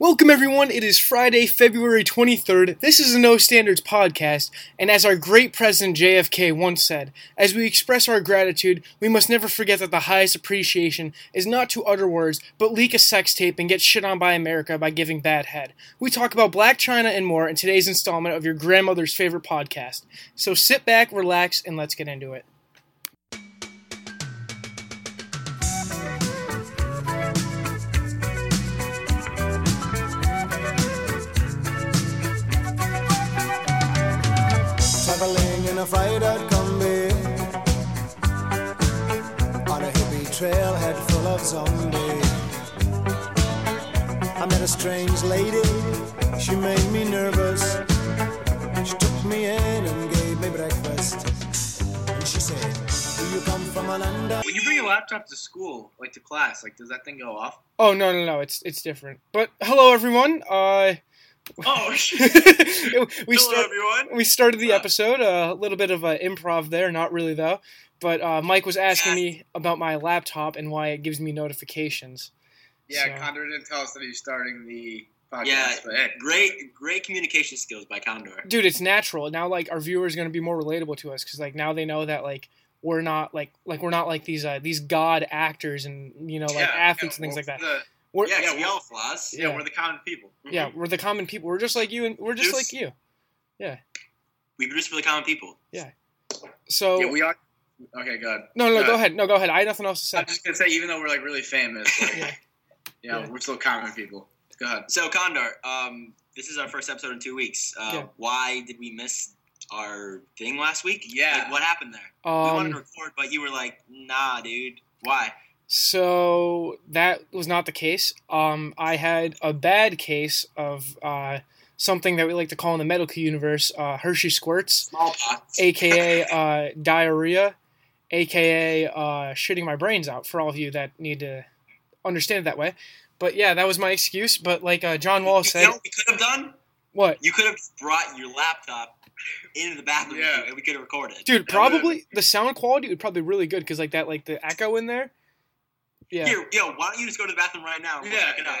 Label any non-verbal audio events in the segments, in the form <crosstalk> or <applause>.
Welcome, everyone. It is Friday, February 23rd. This is a No Standards podcast, and as our great president JFK once said, as we express our gratitude, we must never forget that the highest appreciation is not to utter words, but leak a sex tape and get shit on by America by giving bad head. We talk about Blac Chyna and more in today's installment of your grandmother's favorite podcast. So sit back, relax, and let's get into it. Traveling in a fried out Kombi on a hippie trailhead full of zombies. I met a strange lady, she made me nervous. She took me in and gave me breakfast. And she said, Do you come from a land of When you bring your laptop to school, like to class, like does that thing go off? Oh no no no! It's it's different. But hello everyone. Uh, Oh, <laughs> <laughs> we Hello, start everyone. we started the Uh, episode a little bit of uh, improv there, not really though. But uh, Mike was asking me about my laptop and why it gives me notifications. Yeah, So- Condor didn't tell us that he's starting the podcast. Yeah, but hey, great, great communication skills by Condor. Dude, it's natural now. Like our viewers are gonna be more relatable to us because like now they know that like we're not like like we're not like these uh, these god actors and you know like yeah, athletes yeah, and things well, like that. the- We're, Yeah, 'cause Yeah, we all have flaws. yeah, Yeah. we're the common people. yeah, we're the common people. We're just like you and we're just Juice. like you. Yeah. We produce for the common people. Yeah. So Yeah, we are. Okay, good. no no no Good. go ahead no go ahead. I had nothing else to say. I'm just gonna say, even though we're like really famous, like, Yeah. you <laughs> know, Yeah. we're still common people. Go ahead. So Condor, um, this is our first episode in two weeks. Uh, Yeah. Why did we miss our thing last week? Yeah. Like, what happened there? we wanted to Um, record, but you were like, "Nah, dude. Why?" So that was not the case. Um, I had a bad case of uh, something that we like to call in the medical universe uh, Hershey squirts, aka uh, diarrhea, aka uh, shitting my brains out. For all of you that need to understand it that way. But yeah, that was my excuse. But like uh, John Wall You said, know what we could have done? what? You could have brought your laptop into the bathroom Yeah. and we could have recorded. Dude, probably the sound quality would probably be really good because like that, like the echo in there. Yeah. Here, yo, why don't you just go to the bathroom right now? And Yeah, we'll check it yeah, out.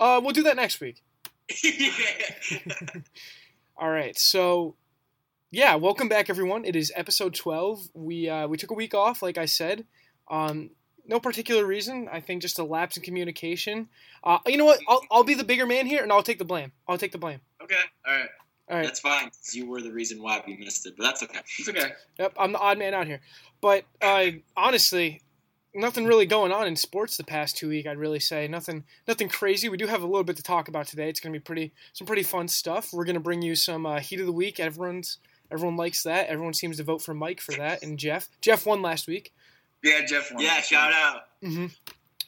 yeah. Uh, we'll do that next week. Yeah. <laughs> <laughs> All right, so yeah, welcome back, everyone. It is episode twelve. We uh, we took a week off, like I said. Um, no particular reason. I think just a lapse in communication. Uh, you know what? I'll, I'll be the bigger man here, and I'll take the blame. I'll take the blame. Okay, all right. All right. That's fine. 'cause You were the reason why we missed it, but that's okay. It's okay. Yep, I'm the odd man out here. But uh, honestly, nothing really going on in sports the past two week. I'd really say nothing, nothing crazy. We do have a little bit to talk about today. It's gonna be pretty, some pretty fun stuff. We're gonna bring you some uh, heat of the week. Everyone's, everyone likes that. Everyone seems to vote for Mike for that, and Jeff. Jeff won last week. Yeah, Jeff. won. Yeah, shout out. hmm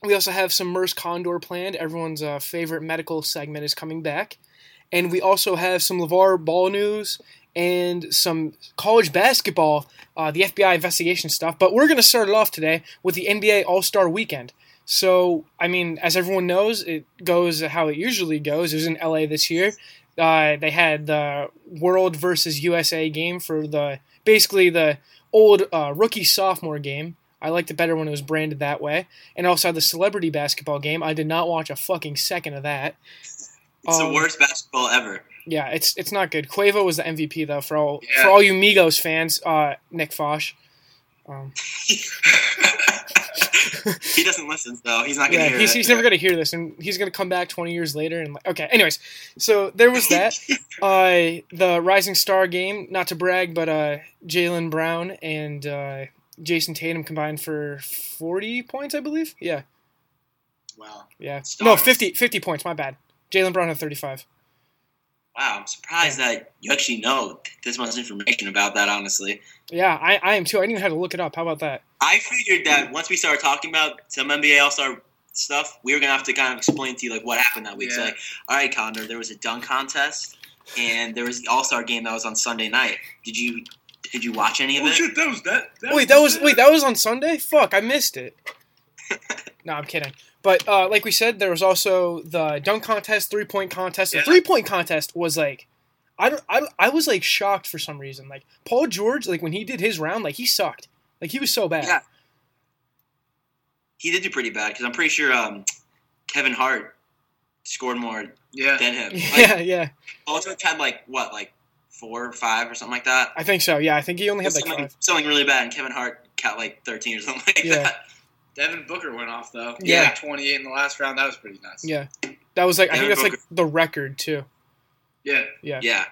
We also have some Merce Condor planned. Everyone's uh, favorite medical segment is coming back. And we also have some LeVar Ball news and some college basketball, uh, the FBI investigation stuff. But we're going to start it off today with the NBA All Star Weekend. So, I mean, as everyone knows, it goes how it usually goes. It was in LA this year. Uh, they had the World versus USA game for the basically the old uh, rookie sophomore game. I liked it better when it was branded that way. And also had the celebrity basketball game. I did not watch a fucking second of that. It's Um, the worst basketball ever. Yeah, it's it's not good. Quavo was the MVP though for all Yeah. for all you Migos fans. Uh, Nick Fosh. Um, <laughs> <laughs> he doesn't listen, so he's not gonna yeah, hear he's, he's never gonna hear this, and he's gonna come back twenty years later. And like, okay, anyways, so there was that. <laughs> uh, the Rising Star game. Not to brag, but uh, Jaylen Brown and uh, Jayson Tatum combined for forty points, I believe. Yeah, wow, yeah. No, Stars. 50, 50 points. My bad. Jaylen Brown had thirty-five. wow. I'm surprised that you actually know this much information about that. Honestly, Yeah, I, I am too. I didn't even have to look it up. How about that? I figured that once we started talking about some NBA All Star stuff, we were gonna have to kind of explain to you like what happened that week. So Yeah. like, all right, Condor, there was a dunk contest, and there was the All Star game that was on Sunday night. Did you did you watch any of Oh it? shit, that was that. that Wait, that was wait, that was on Sunday. Fuck, I missed it. <laughs> no, I'm kidding. But uh, like we said, there was also the dunk contest, three point contest. The Yeah. three point contest was like, I don't, I, I was like shocked for some reason. Like Paul George, like when he did his round, like he sucked. Like he was so bad. Yeah. He did do pretty bad because I'm pretty sure um, Kevin Hart scored more Yeah. than him. Yeah, <laughs> Like, yeah. Also had like what, like four or five or something like that. I think so. Yeah, I think he only had like something, five. something really bad, and Kevin Hart got like thirteen or something like Yeah. that. Devin Booker went off though. Yeah. Yeah. 28 in the last round. That was pretty nuts. Yeah, that was like I think Devin that's like the record too. Yeah. Yeah. Yeah.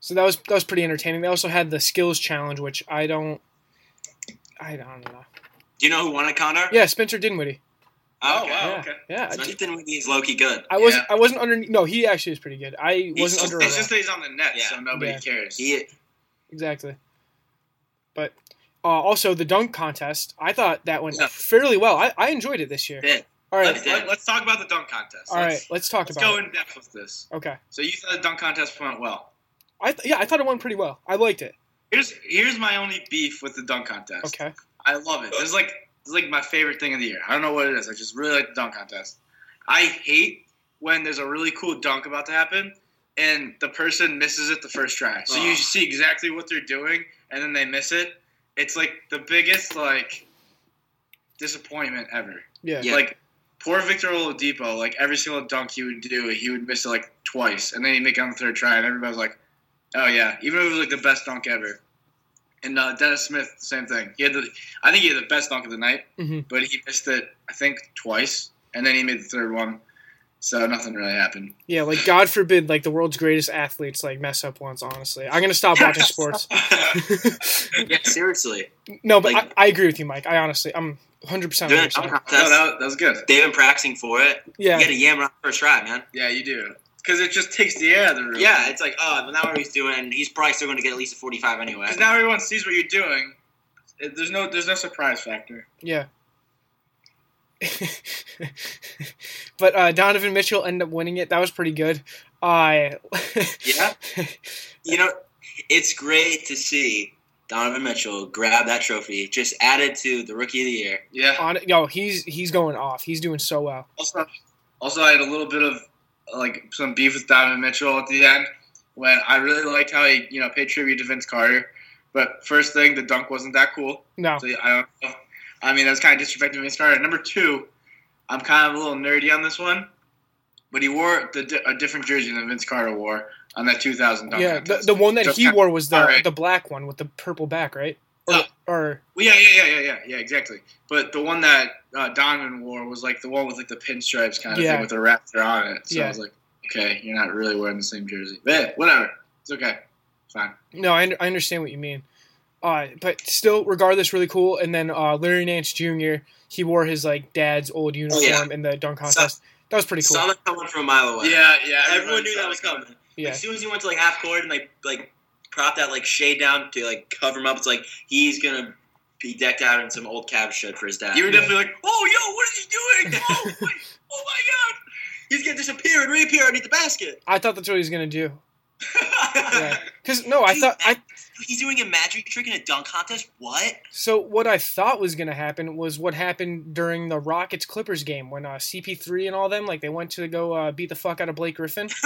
So that was that was pretty entertaining. They also had the skills challenge, which I don't, I don't know. Do you know who won it, Connor? Yeah, Spencer Dinwiddie. Oh, okay. wow. yeah, okay. yeah. Spencer Dinwiddie is low key good. I wasn't. Yeah. I wasn't under. No, he actually is pretty good. I wasn't so- under. It's just that he's on the net, Yeah. so nobody Yeah. cares. He exactly. But uh, also the dunk contest, I thought that went Yeah. fairly well. I, I enjoyed it this year. All right, Let's, let, us talk about the dunk contest. all right. Let's, Let's talk let's about go it. in depth with this. Okay. So you thought the dunk contest went well. I th- yeah, I thought it went pretty well. I liked it. Here's here's my only beef with the dunk contest. Okay. I love it. This is like this is like my favorite thing of the year. I don't know what it is. I just really like the dunk contest. I hate when there's a really cool dunk about to happen and the person misses it the first try. So you Oh. see exactly what they're doing and then they miss it. It's like the biggest like disappointment ever. Yeah. Yeah. Like poor Victor Oladipo, like every single dunk he would do, he would miss it like twice, and then he'd make it on the third try, and everybody was like, "Oh yeah," even if it was like the best dunk ever. And uh, Dennis Smith, same thing. He had the, I think he had the best dunk of the night, Mhm. but he missed it, I think, twice, and then he made the third one. So nothing really happened. Yeah. Like God forbid, like the world's greatest athletes like mess up once. Honestly, I'm gonna stop watching sports. <laughs> yeah, seriously. no, but Like- I, I agree with you, Mike. I honestly, I'm 100 percent. During the dunk No, contest, that, that was good. they've been practicing for it. Yeah. You got to yam it on the first try, man. Yeah, you do. Because it just takes the air out of the room. Yeah, it's like, oh, well, now what he's doing, he's probably still going to get at least a 45 anyway. Because now everyone sees what you're doing. It, there's no there's no surprise factor. Yeah. <laughs> but uh, Donovan Mitchell ended up winning it. That was pretty good. I <laughs> Yeah. You know, it's great to see Donovan Mitchell grab that trophy, just added to the Rookie of the Year. Yeah. on yo, he's he's going off. He's doing so well. Also, also, I had a little bit of like some beef with Donovan Mitchell at the end when I really liked how he, you know, paid tribute to Vince Carter. But first thing, the dunk wasn't that cool. No, So I don't know. I mean, that was kind of disrespecting Vince Carter. Number two, I'm kind of a little nerdy on this one, but he wore the, a different jersey than Vince Carter wore on that 2000 yeah, the, the one that Just he wore was the alright. the black one with the purple back, right? Or, Yeah. or Well, yeah, yeah, yeah, yeah, yeah, yeah, exactly. But the one that uh, Donovan wore was like the one with like the pinstripes kind of Yeah. thing with the raptor on it. So Yeah. I was like, okay, you're not really wearing the same jersey. But whatever, it's okay, fine. no, I, I understand what you mean. Uh, but still, regardless, really cool. And then uh, Larry Nance Jr. He wore his like dad's old uniform yeah. in the dunk contest. that was pretty cool. Saw that coming from a mile away. Yeah, yeah. Everyone everybody knew that was coming. Yeah, As soon as he went to like half court and like like propped that like shade down to like cover him up, it's like he's gonna be decked out in some old cab shed for his dad. You were definitely like, oh, yo, what is he doing? <laughs> Oh, wait, oh my god. he's gonna disappear and reappear underneath the basket. I thought that's what he was gonna do. <laughs> Yeah, because no, I thought I he's doing a magic trick in a dunk contest. What? So what I thought was going to happen was what happened during the Rockets Clippers game when uh, CP3 and all them like they went to go uh, beat the fuck out of Blake Griffin. <laughs>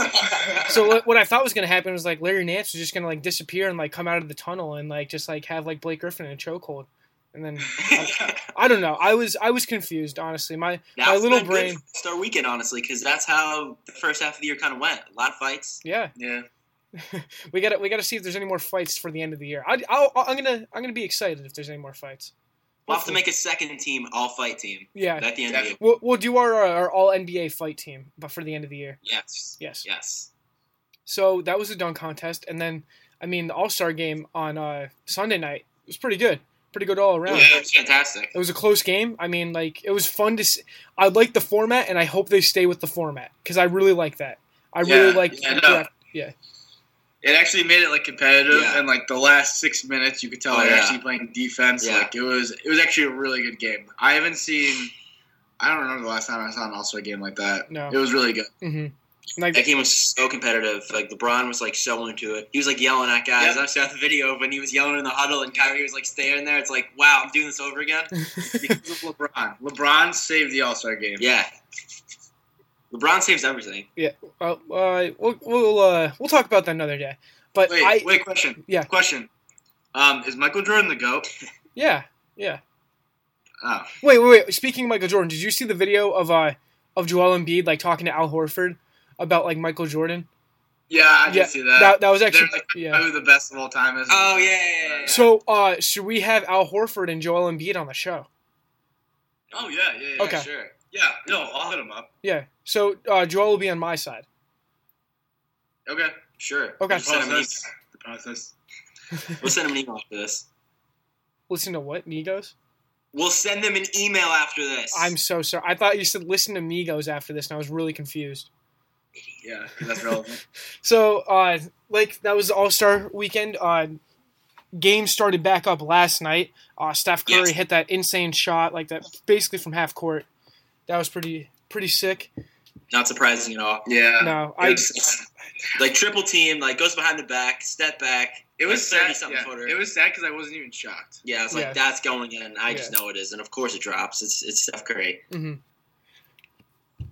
So what, what I thought was going to happen was like Larry Nance was just going to like disappear and like come out of the tunnel and like just like have like Blake Griffin in a chokehold. And then <laughs> I don't know. I was I was confused honestly. My Now my little brain. for Star Weekend, honestly, because that's how the first half of the year kind of went. A lot of fights. Yeah, yeah. <laughs> we got to we got to see if there's any more fights for the end of the year. I I'll, I'm gonna I'm gonna be excited if there's any more fights. We'll have to make a second team, all fight team, Yeah, at the end of the year. we'll, we'll do our uh, our all NBA fight team, but for the end of the year. Yes. Yes. Yes. So that was the dunk contest, and then I mean the All Star game on uh, Sunday night was pretty good, pretty good all around. Yeah, it was fantastic. It was a close game. I mean, like it was fun to. See. I like the format, and I hope they stay with the format because I really like that. I really like. yeah, no. yeah, It actually made it like competitive, Yeah. and like the last six minutes, you could tell Oh, they're yeah. actually playing defense. Yeah. Like it was, it was actually a really good game. I haven't seen, I don't remember the last time I saw an All Star game like that. No. it was really good. mm-hmm. Like That game was so competitive. Like LeBron was like so into it. He was like yelling at guys. Yep. I saw the video when he was yelling in the huddle, and Kyrie was like standing there. It's like, wow, I'm doing this over again. <laughs> Because of LeBron. LeBron saved the All Star game. Yeah. LeBron saves everything. Yeah. Well, uh, we'll we'll uh, we'll talk about that another day. But Wait, I wait, question. Yeah. Question. Um, is Michael Jordan the goat? <laughs> yeah yeah. Oh, Wait wait wait. Speaking of Michael Jordan, did you see the video of uh of Joel Embiid like talking to Al Horford about like Michael Jordan. Yeah, I Yeah, did see that. That that was actually like, yeah. who the best of all time is. Oh yeah, yeah, yeah, yeah. So uh, should we have Al Horford and Joel Embiid on the show? Oh yeah, yeah, yeah. Okay. Sure. Yeah. No, I'll hit him up. Yeah. So uh, Joel will be on my side. Okay. sure. Okay. We'll send him Process. <laughs> The process. we'll send him an email after this. Listen to what Migos? We'll send them an email after this. I'm so sorry. I thought you said listen to Migos after this, and I was really confused. Yeah, that's relevant. <laughs> So, uh, like that was All Star Weekend. Uh, game started back up last night. Uh, Steph Curry Yes. hit that insane shot, like that, basically from half court. That was pretty pretty sick. Not surprising at all. Yeah. No, I was, Like triple team, like goes behind the back, step back. it was like sad. 30-something Yeah, footer. it was sad because I wasn't even shocked. Yeah, it's like Yeah. that's going in. I just know it is, and of course it drops. It's it's Steph Curry. hmm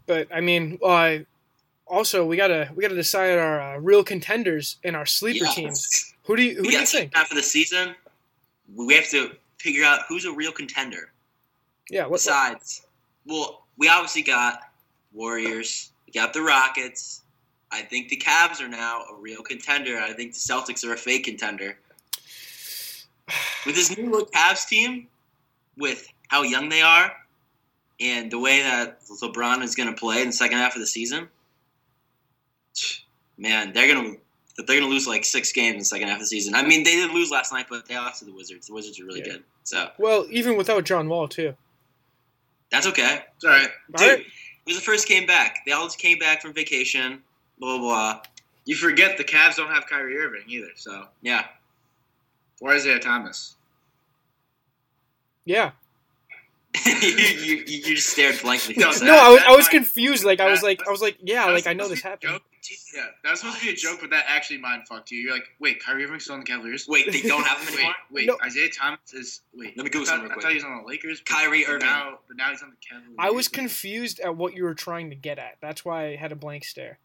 But I mean, uh, also we gotta we gotta decide our uh, real contenders in our sleeper Yeah. teams. Who do you who We do you think? half of the season. We have to figure out who's a real contender. Yeah, what, Besides, well, we obviously got Warriors. We got the Rockets. I think the Cavs are now a real contender. I think the Celtics are a fake contender. With this new look Cavs team, with how young they are, and the way that LeBron is going to play in the second half of the season, man, they're going to they're going to lose like six games in the second half of the season. I mean, they did lose last night, but they lost to the Wizards. The Wizards are really Yeah. good, so well, even without John Wall too. That's okay. It's all right. Dude, All right. it was the first came back. They all just came back from vacation. Blah blah blah. You forget the Cavs don't have Kyrie Irving either. So Yeah, or Isaiah Thomas. Yeah. <laughs> you, you, you just stared blankly. No, for a that- No, I was I was confused. Like I was like I was like yeah, That like I know this to be a happened. joke. Yeah, that was supposed to be a joke, but that actually mind fucked you. You're like, wait, Kyrie Irving's still on the Cavaliers? Wait, they don't have him <laughs> Wait, anymore. wait, No. Isaiah Thomas is wait. Let me Google I thought, something I quick. thought he was on the Lakers. Kyrie but Irving. Now, but now he's on the Cavaliers. I was confused at what you were trying to get at. That's why I had a blank stare.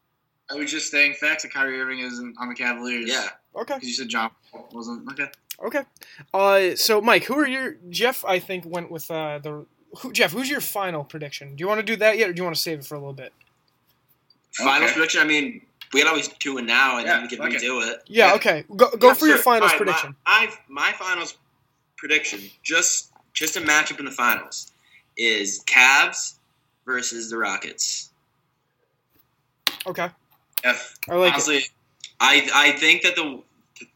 I was just saying facts that Kyrie Irving isn't on the Cavaliers. Yeah, Okay. Because you said John wasn't. Okay. Okay. Uh, so Mike, who are your Jeff? I think went with uh the who, Jeff. Who's your final prediction? Do you want to do that yet, or do you want to save it for a little bit? Final Okay. prediction. I mean, we can always do it now, and Yeah, then we can fuck it. redo it. Yeah. Yeah. Okay. Go go Yeah, for your finals All right, prediction. My, my my finals prediction, just just a matchup in the finals, is Cavs versus the Rockets. Okay. F. I like it. Honestly, I I think that the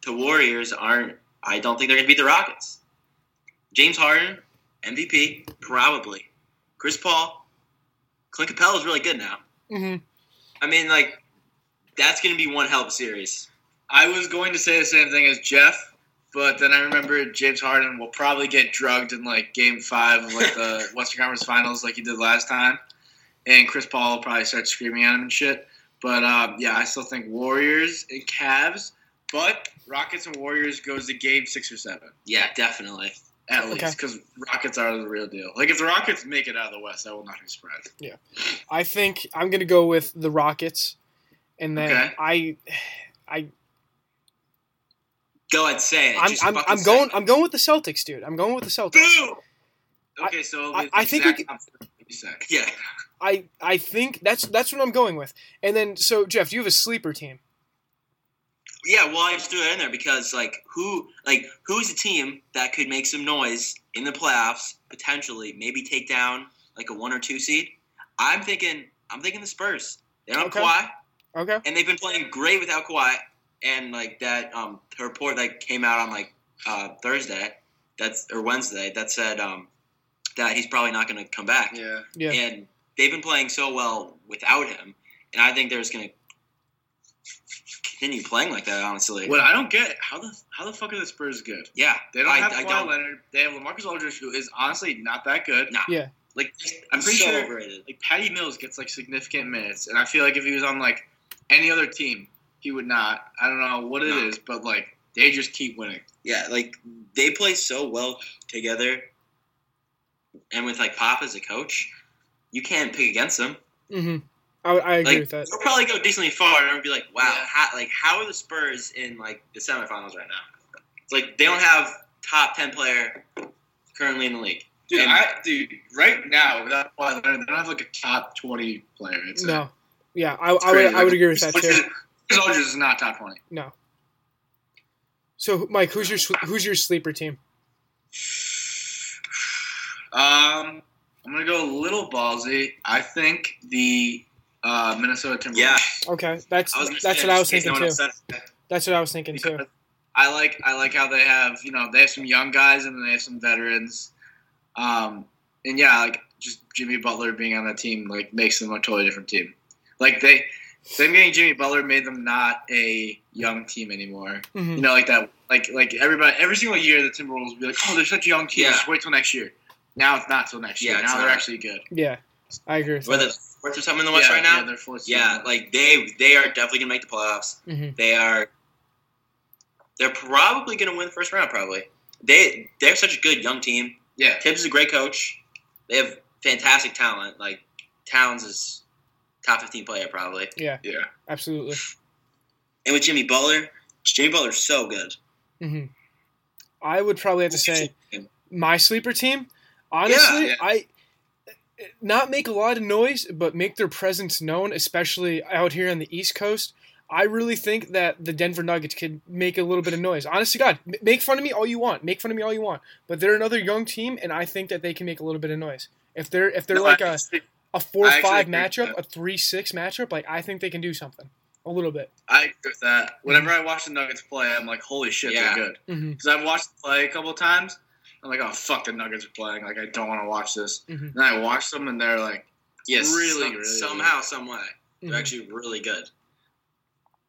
the Warriors aren't. I don't think they're going to beat the Rockets. James Harden, MVP, probably. Chris Paul, Clint Capela is really good now. hmm I mean, like that's going to be one hell of a series. I was going to say the same thing as Jeff, but then I remembered James Harden will probably get drugged in like Game Five of like the <laughs> Western Conference Finals, like he did last time, and Chris Paul will probably start screaming at him and shit. But um, yeah, I still think Warriors and Cavs, but Rockets and Warriors goes to Game Six or Seven Yeah, definitely. At least because Rockets are the real deal. Like if the Rockets make it out of the West, I will not be surprised. Yeah, I think I'm gonna go with the Rockets, and then Okay. I, I, Go ahead, say it. I'm I'm, I'm going it. I'm going with the Celtics, dude. I'm going with the Celtics. Boom! Okay, so I- I think we exact opposite you said. Yeah. I I think that's that's what I'm going with. And then so Jeff, do you have a sleeper team. Yeah, well, I just threw that in there because, like, who, like, who's a team that could make some noise in the playoffs, potentially, maybe take down like a one or two seed? I'm thinking, I'm thinking the Spurs. They don't Okay. have Kawhi, Okay. and they've been playing great without Kawhi. And like that, um, the report that came out on like uh, Thursday, that's or Wednesday, that said um, that he's probably not going to come back. Yeah. Yeah. And they've been playing so well without him, and I think they're just going to continue playing like that. Honestly, What I don't get how the how the fuck are the Spurs good? yeah, They don't I, have I Kawhi don't. Leonard. They have Lamarcus Aldridge, who is honestly not that good. Nah. Yeah. Like I'm pretty so sure overrated. Like Patty Mills gets like significant minutes, and I feel like if he was on like any other team, he would not. I don't know what it No. is, but like they just keep winning. Yeah, like they play so well together, and with like Pop as a coach, you can't pick against them. hmm I, I agree Like with that. they'll probably go decently far, and I'm be like, "Wow, Yeah. how, like how are the Spurs in like the semifinals right now? It's like they don't have top ten player currently in the league. Dude, And- I dude, right now without Kawhi Leonard, they don't have like a top twenty player. It's No. Yeah, I, I It's would crazy. I would agree with that Chris too. Aldridge- Chris Aldridge is not top twenty. No. So, Mike, who's your who's your sleeper team? Um, I'm gonna go a little ballsy. I think the uh, Minnesota Timberwolves. Yeah. Okay, that's I was gonna that's what I was thinking too. no one else said it. That's what I was thinking too. I like I like how they have you know they have some young guys and then they have some veterans, um, and yeah, like just Jimmy Butler being on that team like makes them a totally different team. Like they them getting Jimmy Butler made them not a young team anymore. Mhm. You know, like that. Like like everybody every single year the Timberwolves will be like, oh, they're such a young team. Yeah. Just wait till next year. Now it's not till next year. Yeah, it's now they're not. actually good. Yeah, I agree with Were the fourth or something in the West yeah, right now? Yeah, they're fourth. Yeah, seed. like they they are definitely gonna make the playoffs. hmm They are. They're probably gonna win the first round. Probably. They they're such a good young team. yeah. Thibs is a great coach. They have fantastic talent. Like Towns is top fifteen player probably. Yeah. Yeah, absolutely. And with Jimmy Butler, Jimmy Butler's so good. hmm I would probably have to say my sleeper team. Honestly, Yeah, yeah. I not make a lot of noise, but make their presence known, especially out here on the East Coast. I really think that the Denver Nuggets could make a little bit of noise. Honest to God, make fun of me all you want, make fun of me all you want, but they're another young team, and I think that they can make a little bit of noise. If they're if they're No, like I- a a four five matchup, a three six matchup, like I think they can do something a little bit. I agree with that. Whenever mm-hmm. I watch the Nuggets play, I'm like, holy shit, Yeah. they're good. Mm-hmm. Because I've watched them play a couple of times. I'm like, oh fuck, the Nuggets are playing. Like I don't want to watch this. Mhm. And I watch them, and they're like, Yes, Really, some- really somehow, some way, they're Mhm. actually really good.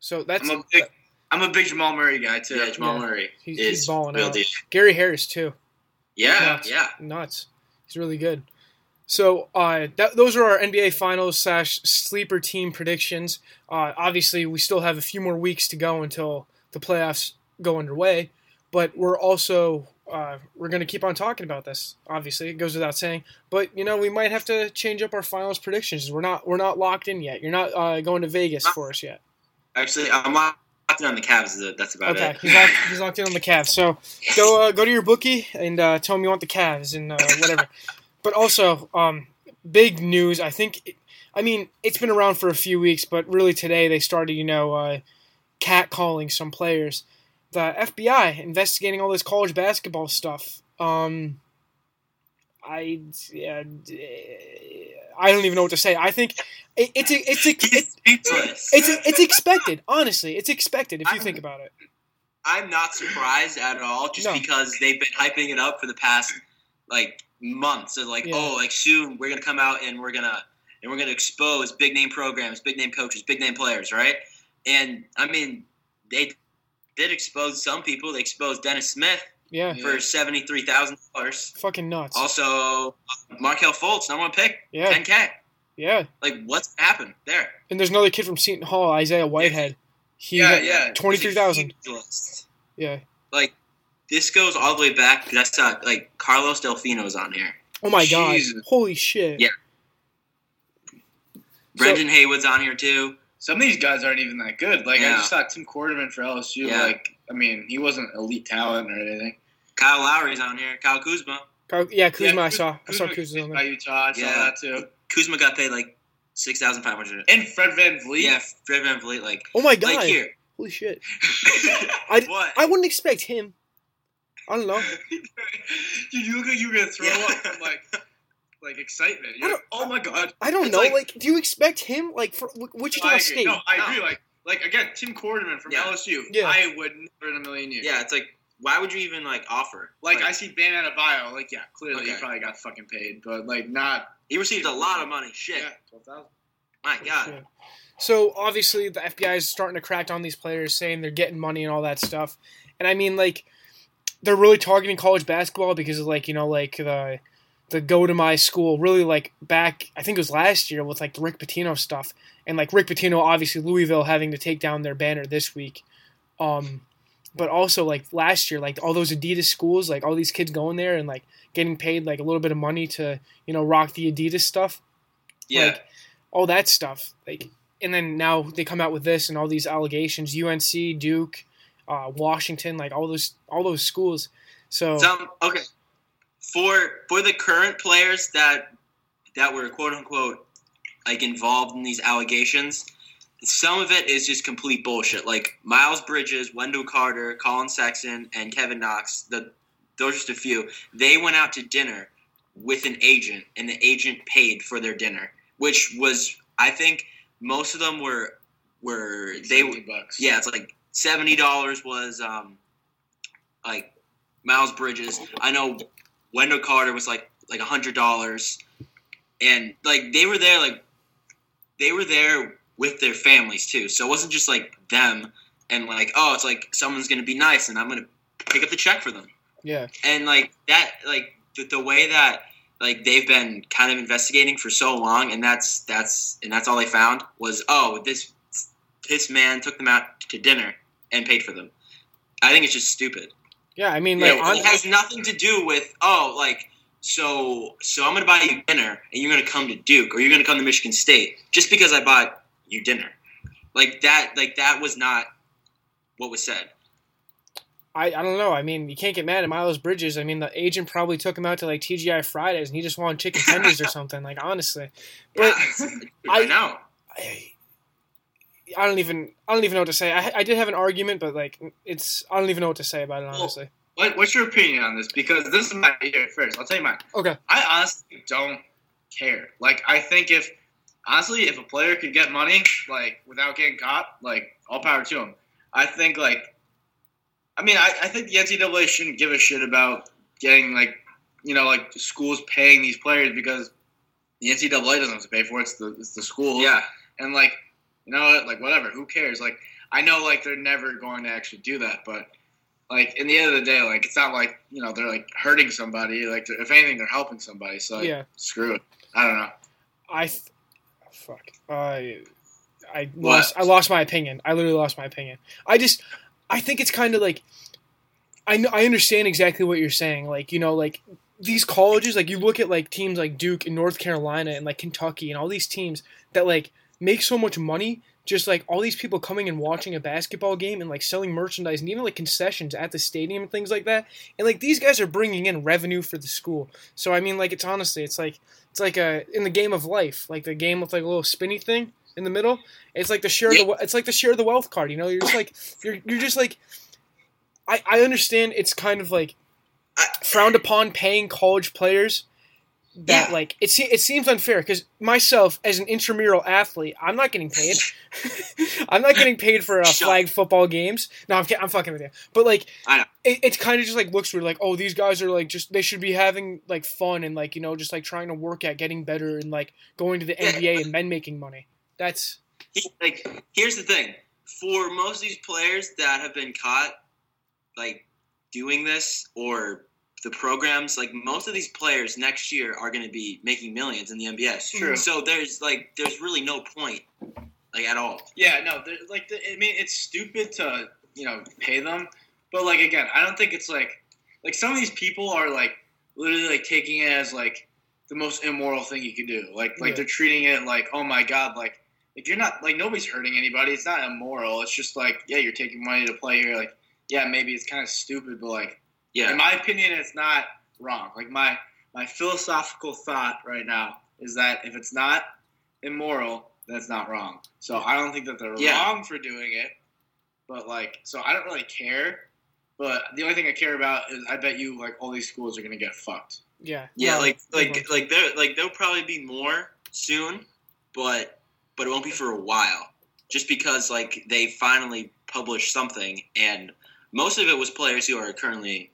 So that's I'm a big, I'm a big Jamal Murray guy too. Yeah, Jamal Yeah. Murray He's- is he's balling real out. deal. Gary Harris too. Yeah, Nuts. yeah. nuts. He's really good. So uh, that, those are our NBA Finals slash sleeper team predictions. Uh, obviously, we still have a few more weeks to go until the playoffs go underway, but we're also uh, we're going to keep on talking about this. Obviously, it goes without saying. But you know, we might have to change up our finals predictions. We're not we're not locked in yet. You're not uh, going to Vegas for us yet. Actually, I'm locked in on the Cavs. That's about Okay, it. he's locked, he's locked in on the Cavs. So go uh, go to your bookie and uh, tell him you want the Cavs and uh, whatever. <laughs> but also, um, big news. I think, I mean, it's been around for a few weeks, but really today they started, you know, uh, catcalling some players. The FBI investigating all this college basketball stuff. Um, I yeah, I don't even know what to say. I think it, it's a, it's a, He's it, it's it's expected. Honestly, it's expected if you I'm- think about it. I'm not surprised at all, just No. because they've been hyping it up for the past like months. So like, Yeah. oh, like soon we're gonna come out and we're gonna and we're gonna expose big name programs, big name coaches, big name players, right? And I mean, they did expose some people. They exposed Dennis Smith Yeah, Yeah. for seventy three thousand dollars. fucking nuts. Also, uh, Markelle Fultz, number one pick, Yeah, ten k. yeah. Like, what's happened there? And there's another kid from Seton Hall, Isaiah Whitehead. He Yeah, yeah. twenty three thousand. Ridiculous. Yeah. Like, this goes all the way back. That's not like Carlos Delfino's on here. Oh my god! Holy shit! Yeah. Brendan Haywood's on here too. Some of these guys aren't even that good. Like Yeah. I just saw Tim Quarterman for LSU. Yeah. Like I mean, he wasn't elite talent or anything. Kyle Lowry's on here. Kyle Kuzma. Kyle- yeah, Kuzma. I Kuz- saw. I saw Kuzma Kuzma on by there. Utah. I saw Yeah. that too. Kuzma got paid like six thousand five hundred. And Fred VanVleet. Yeah, Fred VanVleet. Like, Oh my god! like here. Holy shit! <laughs> I- what? I wouldn't expect him. I don't know. <laughs> Dude, you look like you were gonna throw Yeah. up from like like excitement. You're like, oh my god. I don't It's know. Like, like- do you expect him like for No, Wichita I agree. State? No, I No. agree. Like like again, Tim Quarterman from Yeah. LSU. Yeah. I would never in a million years. yeah, it's like, why would you even like offer? Like, I see Bam Adebayo, like yeah, clearly he probably got fucking paid, but like not. he received a lot of money. Shit, Yeah, twelve thousand. my god. Yeah. So obviously the FBI is starting to crack down these players, saying they're getting money and all that stuff. And I mean, like, they're really targeting college basketball because of like you know like the the go to my school really like back I think it was last year with like the Rick Pitino stuff and like Rick Pitino obviously Louisville having to take down their banner this week. Um, but also like last year like all those Adidas schools like all these kids going there and like getting paid like a little bit of money to you know rock the Adidas stuff Yeah, like all that stuff. Like, and then now they come out with this and all these allegations. UNC, Duke, uh, Washington, like all those all those schools. So Some okay. For for the current players that that were quote unquote like involved in these allegations. Some of it is just complete bullshit. Like Miles Bridges, Wendell Carter, Collin Sexton, and Kevin Knox. The those are just a few. They went out to dinner with an agent, and the agent paid for their dinner, which was I think most of them were were they 70 bucks. yeah, it's like seventy dollars was um like Miles Bridges. I know Wendell Carter was like like a hundred dollars, and like they were there like they were there with their families too. So it wasn't just like them and like oh it's like someone's gonna be nice and I'm gonna pick up the check for them Yeah. and like that like the, the way that like they've been kind of investigating for so long and that's that's and that's all they found was oh this this man took them out to dinner and paid for them i think it's just stupid Yeah. I mean, like, on, it has nothing to do with oh like so so i'm gonna buy you dinner and you're gonna come to duke or you're gonna come to michigan state just because i bought you dinner like that like that was not what was said I, I don't know. I mean, you can't get mad at Miles Bridges. I mean, the agent probably took him out to like TGI Fridays, and he just wanted chicken tenders or <laughs> something. Like honestly, but Yeah, I- I know I, I don't even I don't even know what to say. I, I did have an argument, but like it's I don't even know what to say about it honestly. What, what's your opinion on this? Because this is my here first. I'll tell you mine. Okay. I honestly don't care. Like, I think if honestly, if a player could get money like without getting caught, like all power to him. I think like, I mean, I, I think the NCAA shouldn't give a shit about getting like, you know, like schools paying these players because the NCAA doesn't have to pay for it. It's the it's the schools. yeah And like, you know, what? like whatever. Who cares? Like, I know like they're never going to actually do that, but like in the end of the day, like it's not like you know they're like hurting somebody. Like if anything, they're helping somebody. So like, Yeah. screw it. I don't know. I th- fuck. I I What? lost I lost my opinion. I literally lost my opinion. I just I think it's kind of like I know I understand exactly what you're saying. Like you know like these colleges like you look at like teams like Duke and North Carolina and like Kentucky and all these teams that like make so much money just like all these people coming and watching a basketball game and like selling merchandise and even like concessions at the stadium and things like that. And like these guys are bringing in revenue for the school. So i mean like it's honestly it's like it's like a in the game of life like the game with like a little spinny thing in the middle it's like the share of the it's like the share of the wealth card you know? You're just like you're, you're just like I, I understand it's kind of like frowned upon paying college players that Yeah. like it, se- it seems unfair because myself as an intramural athlete i'm not getting paid <laughs> i'm not getting paid for uh, flag football games no I'm, I'm fucking with you but like I know. it, it kind of just like looks weird like oh these guys are like just they should be having like fun and like you know just like trying to work at getting better and like going to the Yeah. nba and then making money that's like here's the thing for most of these players that have been caught like doing this or the programs like most of these players next year are going to be making millions in the NBA. True. So there's like there's really no point like at all. Yeah, no, they're- like the, I mean, it's stupid to you know pay them, but like again, I don't think it's like like some of these people are like literally like taking it as like the most immoral thing you could do. Like like Yeah. they're treating it like oh my god, like like you're not like nobody's hurting anybody. It's not immoral. It's just like yeah, you're taking money to play here. Like yeah, maybe it's kind of stupid, but like Yeah. in my opinion, it's not wrong. Like my my philosophical thought right now is that if it's not immoral, that's not wrong. So I don't think that they're Yeah. wrong for doing it. But like, so I don't really care. But the only thing I care about is I bet you like all these schools are gonna get fucked. yeah Yeah, No, like like much. like there like there'll probably be more soon, but but it won't be for a while. Just because like they finally published something, and most of it was players who are currently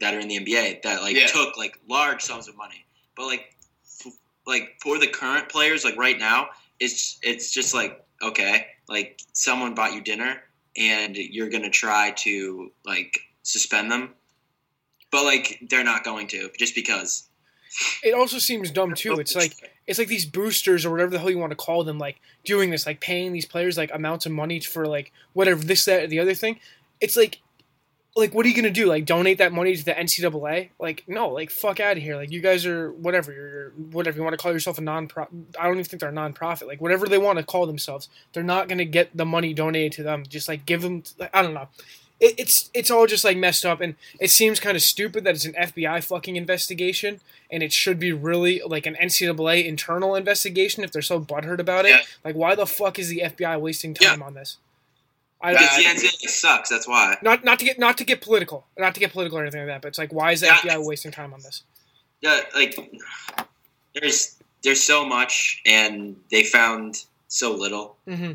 that are in the NBA that like Yeah. took like large sums of money. But like f- like for the current players, like right now, it's it's just like okay, like someone bought you dinner, and you're gonna try to like suspend them. But like they're not going to, just because. it also seems dumb too it's like it's like these boosters or whatever the hell you want to call them like doing this like paying these players like amounts of money for like whatever this that or the other thing it's like like what are you gonna do like donate that money to the ncaa like no like fuck out of here like you guys are whatever you're whatever you want to call yourself a non-profit i don't even think they're a non-profit like whatever they want to call themselves they're not gonna get the money donated to them just like give them i don't know it, it's it's all just like messed up, and it seems kind of stupid that it's an FBI fucking investigation, and it should be really like an NCAA internal investigation if they're so butthurt about it. Yeah. Like, why the fuck is the FBI wasting Yeah. time on this? I Because the NCAA sucks. That's why. not not to get not to get political, not to get political or anything like that, but it's like, why is the Yeah. FBI wasting time on this? Yeah, like there's there's so much, and they found so little. hmm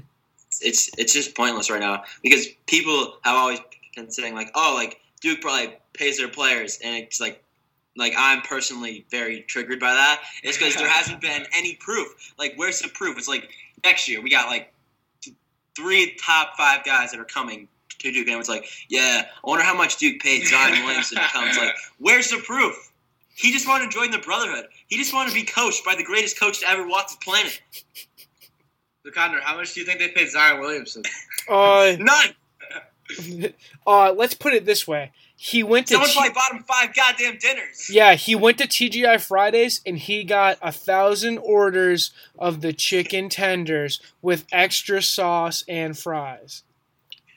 It's it's just pointless right now because people have always been saying like, oh, like Duke probably pays their players, and it's like. Like I'm personally very triggered by that. It's because there <laughs> hasn't been any proof. Like, where's the proof? It's like next year we got like three top five guys that are coming to Duke, and it's like, yeah, I wonder how much Duke paid Zion <laughs> Williamson to come. It's like, where's the proof? He just wanted to join the Brotherhood. He just wanted to be coached by the greatest coach to ever walk the planet. So, Connor, how much do you think they paid Zion Williamson? Uh, None. <laughs> uh, let's put it this way: he went to Someone T- probably bought him five goddamn dinners. yeah, he went to TGI Fridays and he got a thousand orders of the chicken tenders with extra sauce and fries.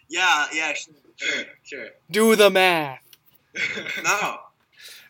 Yeah, yeah. Sure, sure. Do the math. <laughs> No,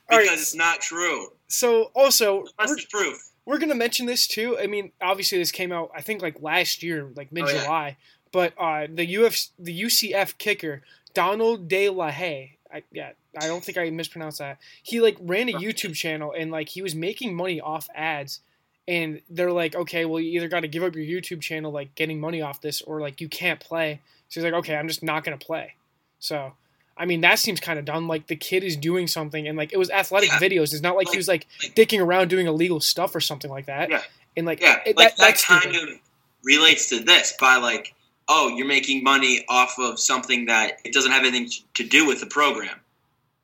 because right. it's not true. So also, we're, proof? we're gonna mention this too. I mean, obviously this came out I think like last year, like mid July. But uh, the UF the UCF kicker Donald De La Haye, I, yeah, I don't think I mispronounced that. He like ran a YouTube channel and like he was making money off ads. And they're like, okay, well, you either got to give up your YouTube channel, like getting money off this, or like you can't play. So he's like, okay, I'm just not gonna play. So, I mean, that seems kind of dumb. Like the kid is doing something, and like it was athletic Yeah. videos. It's not like he was like like- dicking around doing illegal stuff or something like that. Yeah. And like, Yeah, it, like that, that, kind stupid. of relates to this by like, oh, you're making money off of something that it doesn't have anything to do with the program.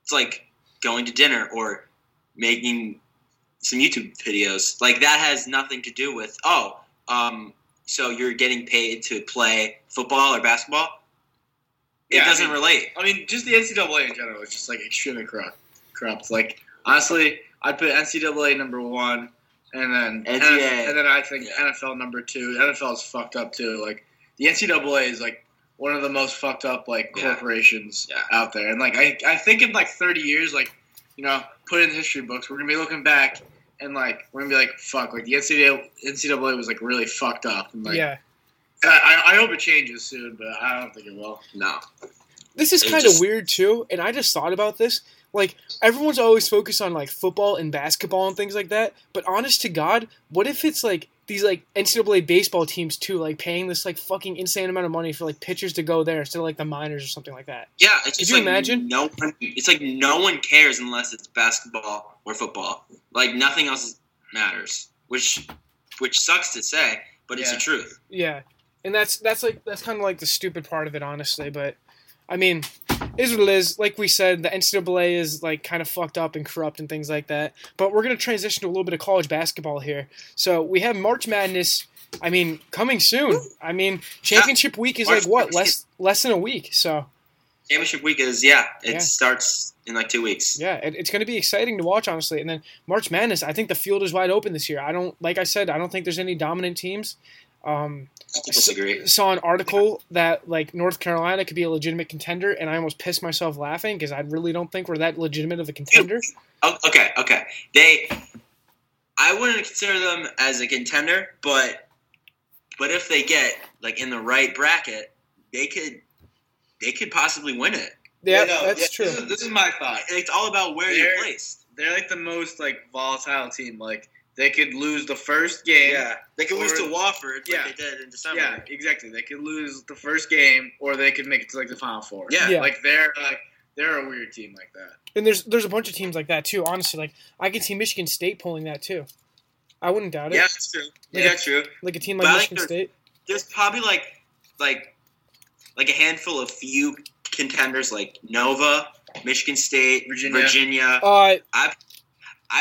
It's like going to dinner or making some YouTube videos. Like that has nothing to do with oh, um, so you're getting paid to play football or basketball. It Yeah, I doesn't mean- relate. I mean, just the NCAA in general is just like extremely corrupt. Corrupt. Like honestly, I'd put NCAA number one, and then and then I think Yeah. NFL number two. NFL is fucked up too. Like the NCAA is like one of the most fucked up like Yeah. corporations Yeah. out there. And like I, I think in like 30 years, like you know, put in the history books, we're gonna be looking back and like we're gonna be like, fuck, like the NCAA, NCAA was like really fucked up. And, like, yeah. I, I hope it changes soon, but I don't think it will. No. This is kind of weird too, and I just thought about this. Like everyone's always focused on like football and basketball and things like that, but honest to God, what if it's like these like NCAA baseball teams too, like paying this like fucking insane amount of money for like pitchers to go there instead of like the minors or something like that? Yeah, it's Could you like imagine? No one. It's like no one cares unless it's basketball or football. Like nothing else matters, which which sucks to say, but it's Yeah. the truth. Yeah, and that's that's like that's kind of like the stupid part of it, honestly. But I mean, is what it is. Like we said, the NCAA is like kind of fucked up and corrupt and things like that. But we're gonna transition to a little bit of college basketball here. So we have March Madness. I mean, coming soon. I mean, championship week is March like what less less than a week. So Championship week is yeah, it Yeah. starts in like two weeks. yeah, it, it's gonna be exciting to watch, honestly. And then March Madness, I think the field is wide open this year. I don't like I said, I don't think there's any dominant teams. Um, I disagree. saw an article that like North Carolina could be a legitimate contender, and I almost pissed myself laughing because I really don't think we're that legitimate of a contender. Oh, okay, okay. They, I wouldn't consider them as a contender, but but if they get like in the right bracket, they could they could possibly win it. Yeah, no, that's yeah, true. This is, this is my thought. It's all about where They're- you're placed. They're like the most like volatile team. Like they could lose the first game. Yeah, they could lose to Wofford yeah. like they did in December. Yeah, exactly. They could lose the first game, or they could make it to like the final four. Yeah. Yeah. like they're like they're a weird team like that. And there's there's a bunch of teams like that too. Honestly, like I could see Michigan State pulling that too. I wouldn't doubt it. Yeah, that's true. Like Yeah, a- true. Like a team like I think Michigan they're- State. There's probably like like like a handful of few contenders like Nova, Michigan State, Virginia. Virginia. Uh, I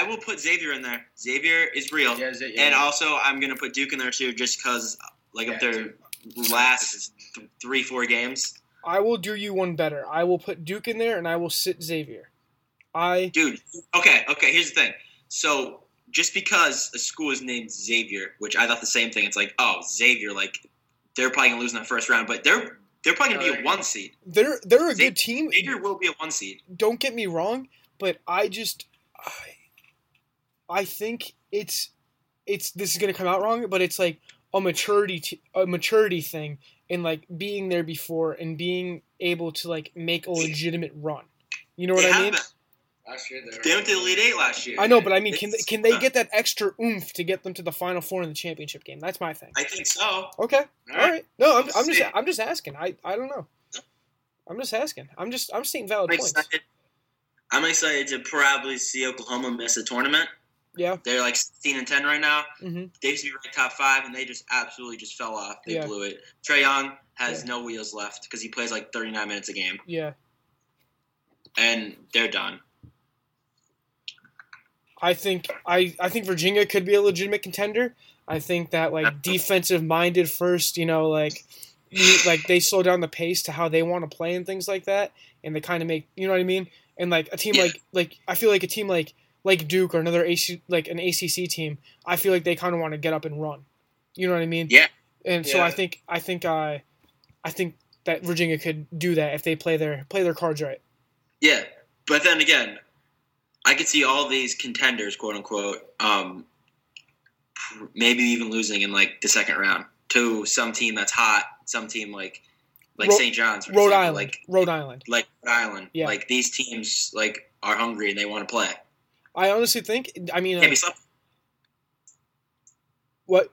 will put Xavier in there. Xavier is real. Yeah, is it- yeah. And also, I'm gonna put Duke in there too, just because like Yeah, of their Duke. last th- three, four games. I will do you one better. I will put Duke in there, and I will sit Xavier. I Dude, okay, okay. Here's the thing. So just because a school is named Xavier, which I thought the same thing, it's like, oh, Xavier, like they're probably gonna lose in the first round, but they're They're probably gonna be a oh, one seed. They're they're a They- good team. Xavier will be a one seed. Don't get me wrong, but I just I, I think it's it's this is gonna come out wrong, but it's like a maturity t- a maturity thing and like being there before and being able to like make a legitimate run. You know what they I mean? been. Last year they were. They went to the Elite Eight last year. I know, but I mean, can they, can they get that extra oomph to get them to the final four in the championship game? That's my thing. I think so. Okay, all Alright. No, I'm, I'm just. I'm just asking. I I don't know. I'm just asking. I'm just I'm stating valid I'm points. excited. I'm excited to probably see Oklahoma miss a tournament. Yeah. They're like 16 and 10 right now. hmm They used to be ranked top five, and they just absolutely just fell off. They Yeah. blew it. Trae Young has Yeah. no wheels left because he plays like 39 minutes a game, Yeah. and they're done. I think I, I think Virginia could be a legitimate contender. I think that like defensive minded first, you know, like you, like they slow down the pace to how they want to play and things like that, and they kind of make you know what I mean. And like a team Yeah. like like I feel like a team like like Duke or another AC like an ACC team, I feel like they kind of want to get up and run. You know what I mean? Yeah. And so Yeah. I think I think uh, I think that Virginia could do that if they play their play their cards right. Yeah, but then again, I could see all these contenders, quote unquote, um, maybe even losing in like the second round to some team that's hot, some team like like Ro- St. John's, Rhode example, Island, like Rhode Island. like Rhode Island, Yeah. like these teams like are hungry and they want to play. I honestly think I mean uh. What?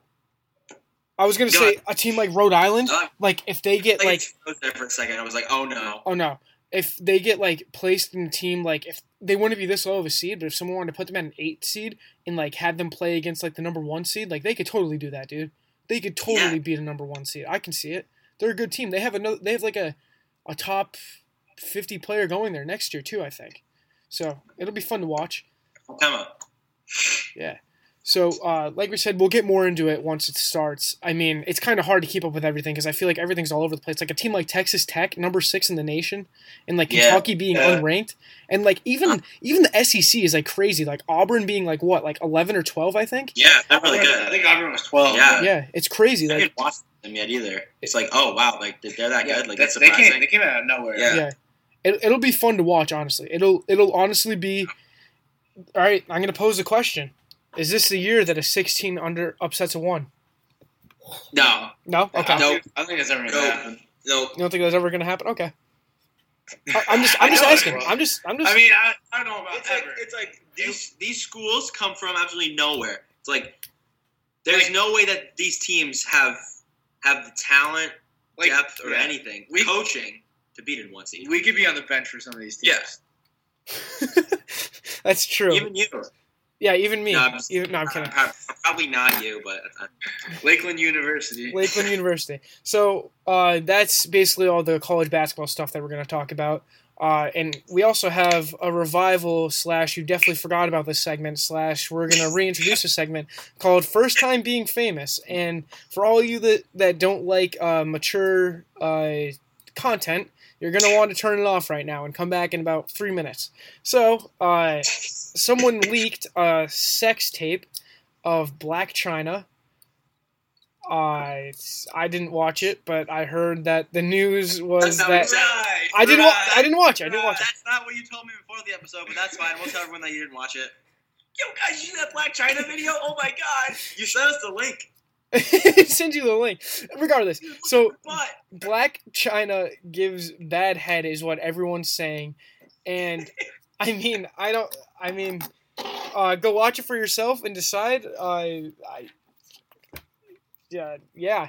I was gonna Go say ahead. a team like Rhode Island, Uh, like if they get Like, like, I was there for a second. I was like, oh no. oh no, if they get like placed in a team like if they wouldn't be this low of a seed, but if someone wanted to put them at an eight seed and like had them play against like the number one seed, like they could totally do that, dude. They could totally Yeah. beat a number one seed. I can see it. They're a good team. They have another. They have like a, a top fifty player going there next year too. I think. So it'll be fun to watch. Come on. So, uh, like we said, we'll get more into it once it starts. I mean, it's kind of hard to keep up with everything because I feel like everything's all over the place. Like a team like Texas Tech, number six in the nation, and like Yeah. Kentucky being Yeah. unranked, and like even even the SEC is like crazy. Like Auburn being like what, like eleven or twelve, I think. Yeah, they're really good. I think Auburn was twelve. Yeah. Yeah, it's crazy. I Like didn't watch them yet either. It's like, oh wow, like they're that Yeah, good. Like they, that's they came. They came out of nowhere. Yeah. yeah, it, it'll be fun to watch. Honestly, it'll it'll honestly be. All right, I'm gonna pose a question. Is this the year that a 16 under upsets a one? No, No. Okay. No. Nope. I don't think that's ever gonna no, happen. no. You don't think that's ever gonna happen? Okay. I, I'm just <laughs> I'm just asking. I'm just I'm just. I mean, I, I don't know about It's like ever. it's like these these schools come from absolutely nowhere. It's like there's no way that these teams have have the talent, Like, depth, or yeah. anything, We- coaching to beat in one seed. we could be on the bench for some of these teams. Yeah. <laughs> That's true. Even you. yeah, even me. No, I'm just- Even- no, I'm kidding. Probably not you, but uh, Lakeland University. <laughs> Lakeland University. So uh, that's basically all the college basketball stuff that we're going to talk about. Uh, and we also have a revival slash you definitely forgot about this segment slash we're going to reintroduce a segment called First Time Being Famous. And for all you that, that don't like uh, mature uh, content, you're going to want to turn it off right now and come back in about three minutes. So, uh, someone <laughs> leaked a sex tape of Blac Chyna. I I didn't watch it, but I heard that the news was that I didn't wa- I didn't watch it. I didn't watch it. That's not what you told me before the episode, but that's fine. We'll tell everyone that you didn't watch it. Yo, guys, you see that Blac Chyna video? Oh my god! You sent us the link. <laughs> Send you the link. Regardless, so Blac Chyna gives bad head is what everyone's saying, and <laughs> I mean I don't. I mean, uh, go watch it for yourself and decide. Uh, I yeah yeah.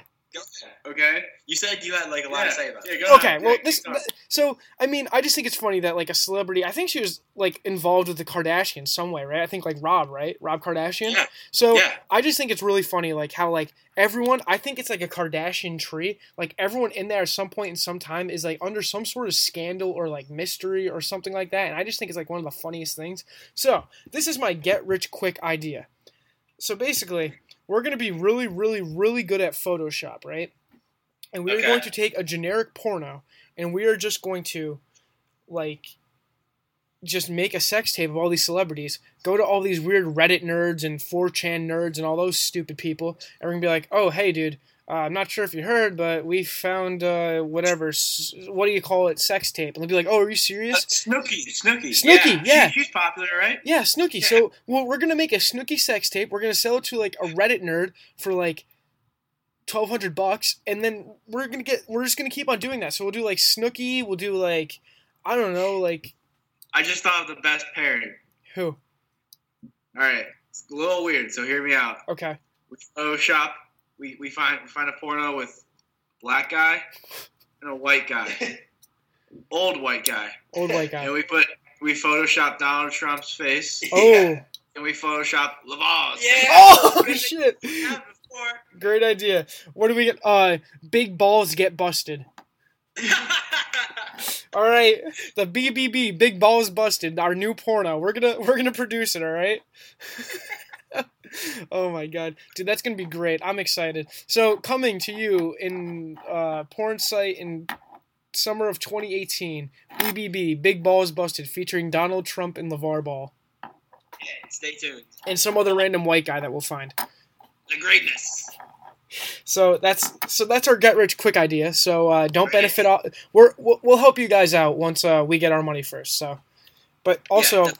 Okay. you said you had like a lot to say about Yeah, it. go Okay, ahead. well, Yeah, this. So, I mean, I just think it's funny that like a celebrity. I think she was like involved with the Kardashians some way, right? I think like Rob, right? Rob Kardashian. Yeah. So Yeah. I just think it's really funny, like how like everyone. I think it's like a Kardashian tree. Like everyone in there at some point in some time is like under some sort of scandal or like mystery or something like that. And I just think it's like one of the funniest things. So this is my get rich quick idea. So basically, we're gonna be really, really, really good at Photoshop, right? And we're Okay. going to take a generic porno and we are just going to like just make a sex tape of all these celebrities, go to all these weird Reddit nerds and 4chan nerds and all those stupid people, and we're gonna be like, oh hey dude, Uh, I'm not sure if you heard, but we found uh, whatever. What do you call it? Sex tape. And they'll be like, "Oh, are you serious?" Snooki, Snooky, Snooki, yeah. She- she's popular, right? Yeah, Snooki. Yeah. So well, we're gonna make a Snooki sex tape. We're gonna sell it to like a Reddit nerd for like twelve hundred bucks, and then we're gonna get. We're just gonna keep on doing that. So we'll do like Snooki. We'll do like I don't know, like I just thought of the best pairing. who? All right, it's a little weird, so hear me out. Okay. We Photoshop. We, we find we find a porno with black guy and a white guy, <laughs> old white guy, Old white guy. and we put we Photoshop Donald Trump's face, <laughs> Oh. and we Photoshop LaVar's. Yeah. Oh shit! Great idea. What do we get? Uh, big balls get busted. <laughs> All right, the BBB, big balls busted. Our new porno. We're gonna we're gonna produce it. All right. <laughs> oh my god, dude, that's gonna be great. I'm excited. So coming to you in uh, porn site in summer of 2018, BBB, big balls busted, featuring Donald Trump and LaVar Ball Yeah, Stay tuned. and some other random white guy that we'll find. The greatness. So that's so that's our get rich quick idea. So uh, don't benefit all. We're we'll, we'll help you guys out once uh, we get our money first. So, but also Yeah.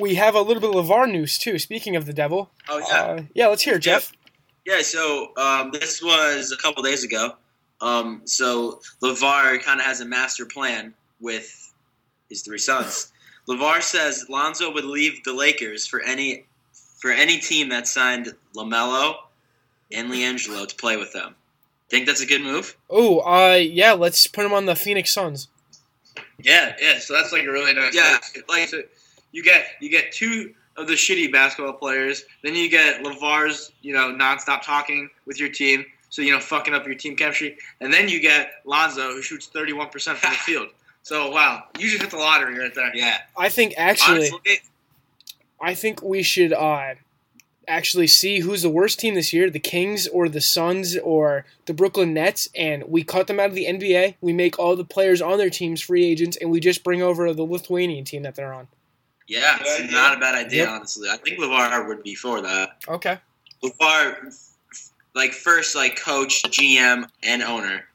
We have a little bit of LaVar news too. Speaking of the devil, oh yeah. uh, yeah, let's hear it, Jeff. Yeah, so um, this was a couple days ago. Um, so LaVar kind of has a master plan with his three sons. LaVar says Lonzo would leave the Lakers for any for any team that signed LaMelo and LiAngelo to play with them. Think that's a good move? Oh, uh, yeah, let's put him on the Phoenix Suns. Yeah, yeah. So that's like a really nice. Yeah, like so you get you get two of the shitty basketball players. Then you get LaVar's, you know, nonstop talking with your team. So you know, fucking up your team chemistry. And then you get Lonzo, who shoots thirty one percent from the <laughs> field. So wow, you just hit the lottery right there. Yeah. I think actually, Honestly, I think we should uh, actually see who's the worst team this year: the Kings or the Suns or the Brooklyn Nets, and we cut them out of the NBA. We make all the players on their teams free agents, and we just bring over the Lithuanian team that they're on. Yeah, Good it's idea. not a bad idea, Yep. honestly. I think LaVar would be for that. Okay. LaVar, like, first, like, coach, GM, and owner,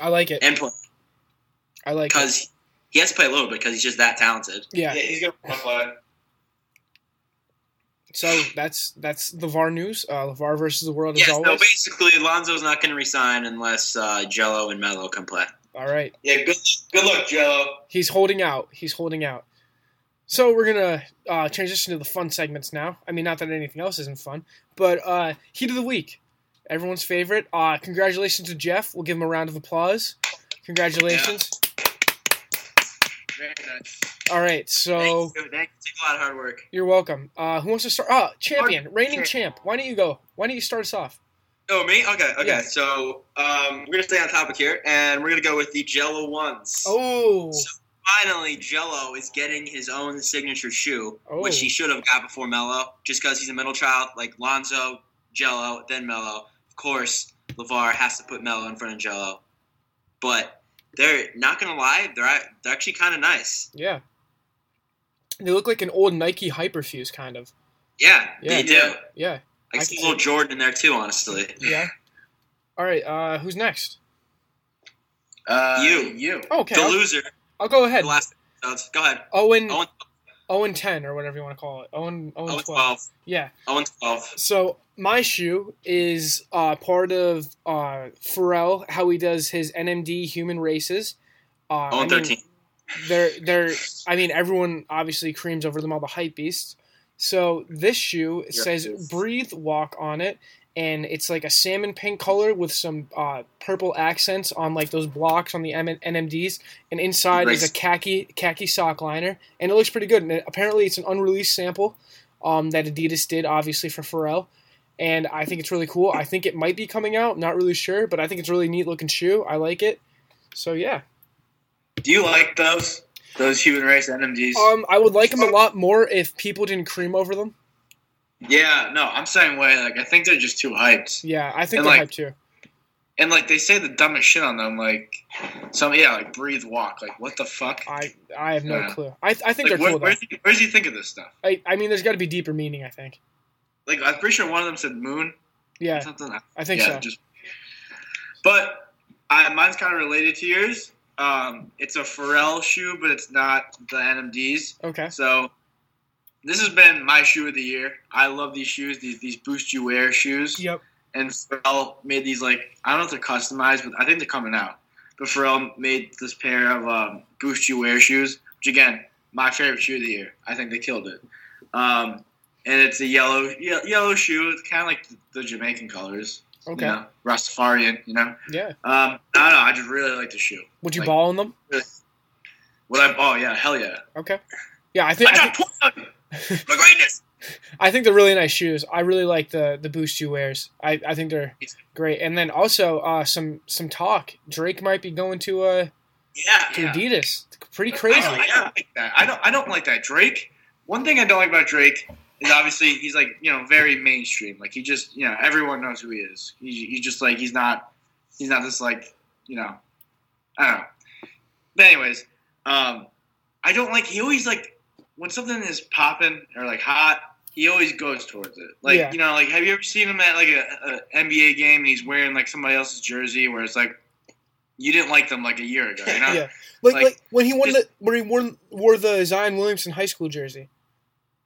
I like it. and play. I like it. because he has to play a little bit because he's just that talented. Yeah. he's gonna play. So that's that's the VAR news. Uh, LaVar versus the world Yeah, as so always. basically, Lonzo's not going to resign unless uh, Gelo and Melo can play. All right. Yeah, good good luck, Gelo. He's holding out. He's holding out. So we're gonna uh, transition to the fun segments now. I mean, not that anything else isn't fun, but uh, heat of the week, everyone's favorite. Uh, congratulations to Jeff. We'll give him a round of applause. Congratulations. Very nice. All right. So Thank you. Thank you. a lot of hard work. You're welcome. Uh, who wants to start? Ah, champion, reigning champ. Why don't you go? Why don't you start us off? Oh, me? Okay, okay. Yeah. So um, we're going to stay on topic here, and we're going to go with the Gelo ones. Oh, Finally, Gelo is getting his own signature shoe, Oh. which he should have got before Melo, just because he's a middle child, like Lonzo, Gelo, then Melo. Of course, LaVar has to put Melo in front of Gelo. But they're not going to lie, they're, they're actually kind of nice. yeah. They look like an old Nike Hyperfuse, kind of. Yeah, Yeah. they do. Yeah. I I see a can little Jordan in there, too, honestly. Yeah. All right. Uh, who's next? Uh, You. you. Oh, okay. The I'll, loser, I'll go ahead. the last episodes. Go ahead. Owen, Owen, Owen ten or whatever you want to call it. Owen, Owen, Owen 12. 12. Yeah. Owen 12. So my shoe is uh, part of uh, Pharrell, how he does his NMD human races. Uh, I Owen mean, 13. they're they're I mean everyone obviously creams over them all the hype beasts. So this shoe Yeah. says breathe walk on it and it's like a salmon pink color with some uh, purple accents on like those blocks on the M- NMDs and inside is a khaki khaki sock liner and it looks pretty good and it, apparently it's an unreleased sample um, that Adidas did obviously for Pharrell and I think it's really cool. I think it might be coming out, not really sure, but I think it's a really neat looking shoe. I like it. So yeah. Do you like those? Those human race NMDs? Um, I would like them a lot more if people didn't cream over them. Yeah, no, I'm saying way. Like, I think they're just too hyped. Yeah, I think And, they're like- hype too. And like they say the dumbest shit on them, like some yeah, like breathe walk. Like what the fuck? I I have no Yeah. clue. I, I think Like, they're where, cool where, does he, where does he think of this stuff? I, I mean, there's got to be deeper meaning. I think. Like I'm pretty sure one of them said moon Yeah, something. I think yeah, so. just But I, mine's kind of related to yours. Um, it's a Pharrell shoe, but it's not the NMDs. Okay. So this has been my shoe of the year. I love these shoes. These these Boost You Wear shoes. Yep. And Pharrell made these like I don't know if they're customized, but I think they're coming out. But Pharrell made this pair of um, Boost You Wear shoes, which again, my favorite shoe of the year. I think they killed it. Um, and it's a yellow ye- yellow shoe. It's kind of like the Jamaican colors. Okay. You know, Rastafarian. You know. Yeah. Um, I don't know. I just really like the shoe. Would you Like- ball on them? Would I? Oh yeah, hell yeah. Okay. Yeah, I think I I got think. <laughs> My greatness. I think they're really nice shoes. I really like the the Boost You wears. I, I think they're great. And then also uh, some some talk. Drake might be going to uh Yeah. to Yeah. Adidas. Pretty I crazy. don't, I don't like that. I don't. I don't like that. Drake. One thing I don't like about Drake is obviously he's like you know very mainstream. Like he just you know everyone knows who he is. He, he's just like he's not he's not this like you know I don't know. But anyways, um, I don't like he always like when something is popping or like hot. He always goes towards it. Like Yeah. you know, like have you ever seen him at like a, a NBA game and he's wearing like somebody else's jersey where it's like you didn't like them like a year ago. You <laughs> know? Yeah. Like, Like, like when he won just- the where he wore, wore the Zion Williamson high school jersey.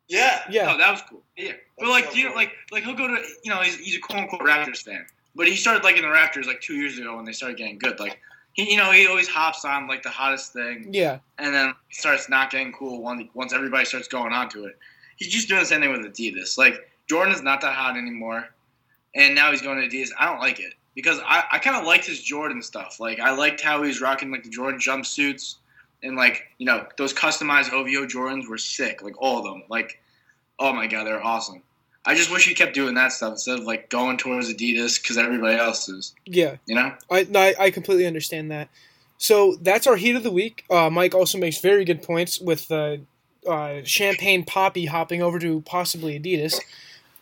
Yeah. Yeah. Oh, that was cool. Yeah, but like you know, like like he'll go to you know he's, he's a quote unquote Raptors fan, but he started liking the Raptors like two years ago when they started getting good. Like he you know he always hops on like the hottest thing, Yeah. and then starts not getting cool once once everybody starts going onto it. He's just doing the same thing with Adidas. Like Jordan is not that hot anymore, and now he's going to Adidas. I don't like it because I, I kind of liked his Jordan stuff. Like I liked how he was rocking like the Jordan jumpsuits and like you know those customized OVO Jordans were sick. Like all of them. Like oh my god, they're awesome. I just wish he kept doing that stuff instead of like going towards Adidas because everybody else is. Yeah. You know. I, no, I I completely understand that. So that's our heat of the week. Uh, Mike also makes very good points with uh, uh, Champagne Papi hopping over to possibly Adidas.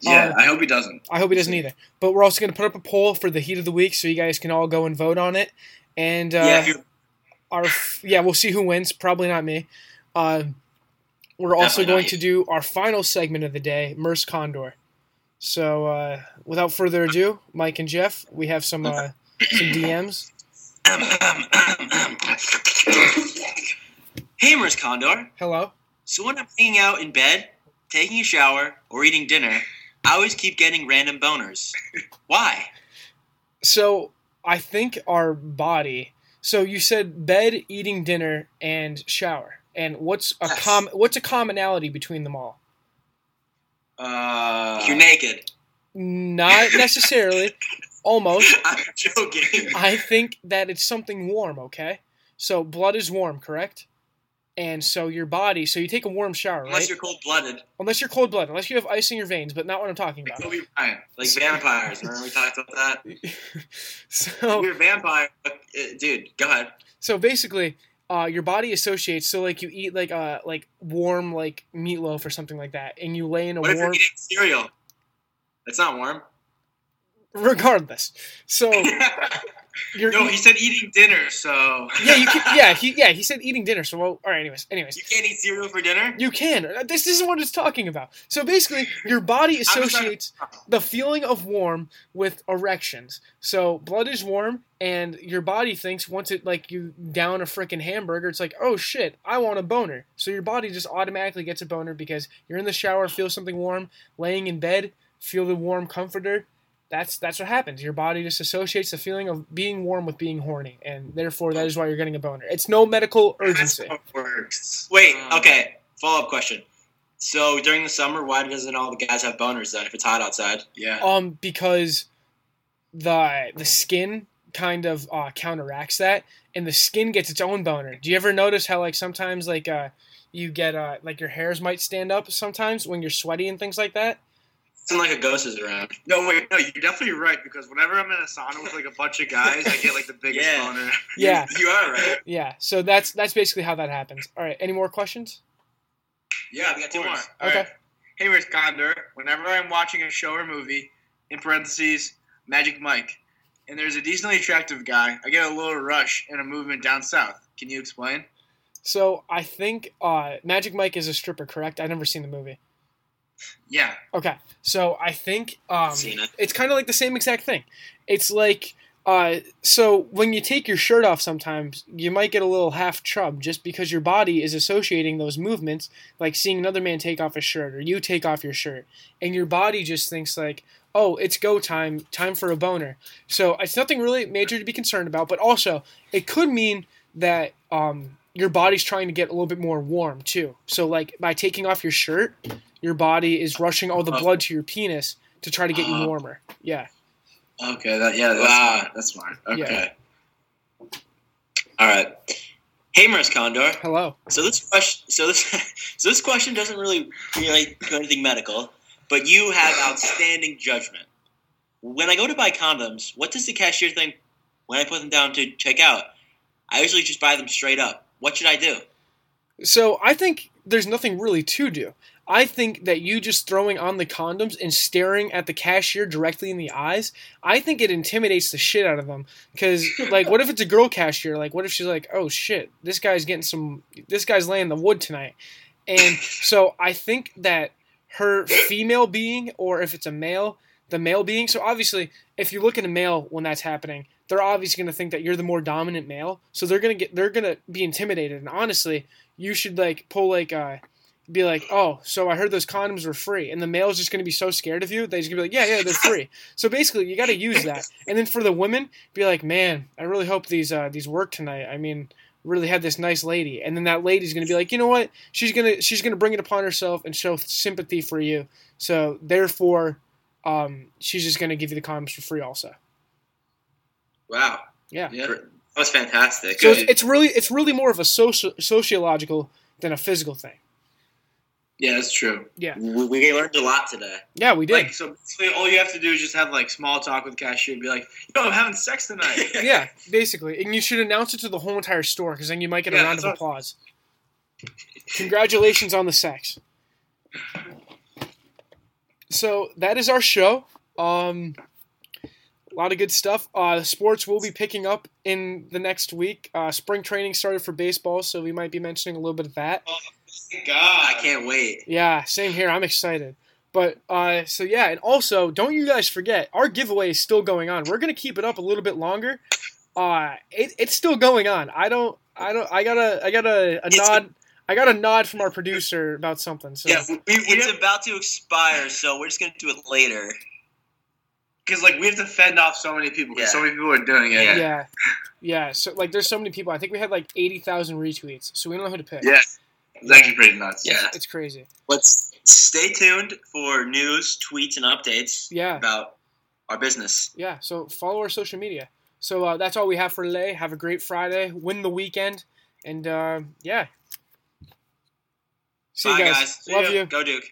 Yeah, Uh, I hope he doesn't. I hope he doesn't either. But we're also going to put up a poll for the heat of the week, so you guys can all go and vote on it. And uh, yeah. Our yeah, we'll see who wins. Probably not me. Uh, we're also Definitely going to do our final segment of the day, Merce Condor. So uh, without further ado, Mike and Jeff, we have some uh, some DMs. hey, Merce Condor. Hello. So when I'm hanging out in bed, taking a shower, or eating dinner, I always keep getting random boners. Why? So I think our body. So you said bed, eating dinner, and shower. And what's a Yes. com? What's a commonality between them all? Uh, You're naked. Not <laughs> necessarily. Almost. I'm joking. I think that it's something warm. Okay. So blood is warm, correct? And so your body. So you take a warm shower, right? Unless right? you're cold blooded, Unless you're cold blooded, unless you have ice in your veins, but not what I'm talking like about. Kobe Bryant. like vampires. <laughs> Remember we talked about that? <laughs> so You're a vampire, uh, dude. Go ahead. so basically uh, your body associates so like you eat like uh like warm like meatloaf or something like that and you lay in a What if you're warm eating cereal? That's not warm. regardless so <laughs> you're no, eat- he said eating dinner, so yeah you can, yeah he yeah he said eating dinner so well, all right anyways anyways you can't eat cereal for dinner. you can Uh, this isn't what it's talking about so basically your body associates the feeling of warm with erections. So blood is warm, and your body thinks once it like you down a freaking hamburger, it's like, oh shit, I want a boner. So your body just automatically gets a boner because you're in the shower, feel something warm, laying in bed, feel the warm comforter. That's that's what happens. Your body just associates the feeling of being warm with being horny, and therefore that is why you're getting a boner. It's no medical That's urgency. how it works. Wait, Um, okay. Follow up question. So during the summer, why doesn't all the guys have boners then if it's hot outside? Yeah. Um, because the the skin kind of uh, counteracts that, and the skin gets its own boner. Do you ever notice how like sometimes like uh you get uh like your hairs might stand up sometimes when you're sweaty and things like that? It's like a ghost is around. No, wait, no, you're definitely right because whenever I'm in a sauna with like a bunch of guys, I get like the biggest Yeah. boner. <laughs> Yeah, You are right. yeah. So that's that's basically how that happens. All right, any more questions? Yeah, we got two more. course. Okay. Alright. Hey, Miss Condor. Whenever I'm watching a show or movie, in parentheses, Magic Mike, and there's a decently attractive guy, I get a little rush and a movement down south. Can you explain? So I think uh Magic Mike is a stripper, correct? I've never seen the movie. Yeah. Okay, so I think um, it's kind of like the same exact thing. It's like Uh, so when you take your shirt off, sometimes you might get a little half chub just because your body is associating those movements, like seeing another man take off his shirt or you take off your shirt, and your body just thinks like, "Oh, it's go time, time for a boner." So it's nothing really major to be concerned about, but also it could mean that um, your body's trying to get a little bit more warm too. So like by taking off your shirt, your body is rushing all the blood to your penis to try to get you Uh-huh. warmer. Yeah. Okay, that yeah, that's Wow. smart. That's smart. Okay. All right. Hey, Merce Condor. Hello. So this question, so this, <laughs> so this question doesn't really relate to anything medical, but you have outstanding judgment. When I go to buy condoms, what does the cashier think when I put them down to check out? I usually just buy them straight up. What should I do? So I think there's nothing really to do. I think that you just throwing on the condoms and staring at the cashier directly in the eyes, I think it intimidates the shit out of them. Because, like, what if it's a girl cashier? Like, what if she's like, oh shit, this guy's getting some, this guy's laying the wood tonight. And so I think that her female being, or if it's a male, the male being, so obviously, if you look at a male when that's happening, they're obviously going to think that you're the more dominant male. So they're going to get, they're going to be intimidated. And honestly, you should like pull like uh be like, oh, so I heard those condoms were free, and the male's just gonna be so scared of you that he's gonna be like, yeah, yeah, they're free. so basically, you got to use that, and then for the women, be like, man, I really hope these uh these work tonight. I mean, really had this nice lady, and then that lady's gonna be like, you know what? She's gonna she's gonna bring it upon herself and show sympathy for you. So therefore, um, she's just gonna give you the condoms for free, also. Wow, Yeah. Yeah. that was fantastic. So it's, it's really it's really more of a social sociological than a physical thing. Yeah, that's true. Yeah, we, we learned a lot today. Yeah, we did. Like, so basically, all you have to do is just have like small talk with the cashier and be like, "Yo, I'm having sex tonight." <laughs> yeah, basically, and you should announce it to the whole entire store because then you might get a Yeah, round of that's applause. Congratulations on the sex. So that is our show. Um, a lot of good stuff. Uh, sports will be picking up in the next week. Uh, spring training started for baseball, so we might be mentioning a little bit of that. Thank God. I can't wait. Yeah, same here. I'm excited. But uh, so yeah, and also don't you guys forget our giveaway is still going on. We're gonna keep it up a little bit longer. Uh, it, it's still going on. I don't. I don't. I got a. I got a, a It's- nod. I got a nod from our producer about something. So Yeah, we, it's about to expire, so we're just gonna do it later. Because like we have to fend off so many people because Yeah. so many people are doing it. Yeah. yeah, yeah. So like, there's so many people. I think we had like eighty thousand retweets. So we don't know who to pick. Yeah. It's actually pretty nuts. Yeah. it's crazy. Let's stay tuned for news, tweets, and updates Yeah. about our business. Yeah. So follow our social media. So uh, that's all we have for today. Have a great Friday. Win the weekend, and uh, yeah. See Bye, you guys. guys. See Love ya. you. Go Duke.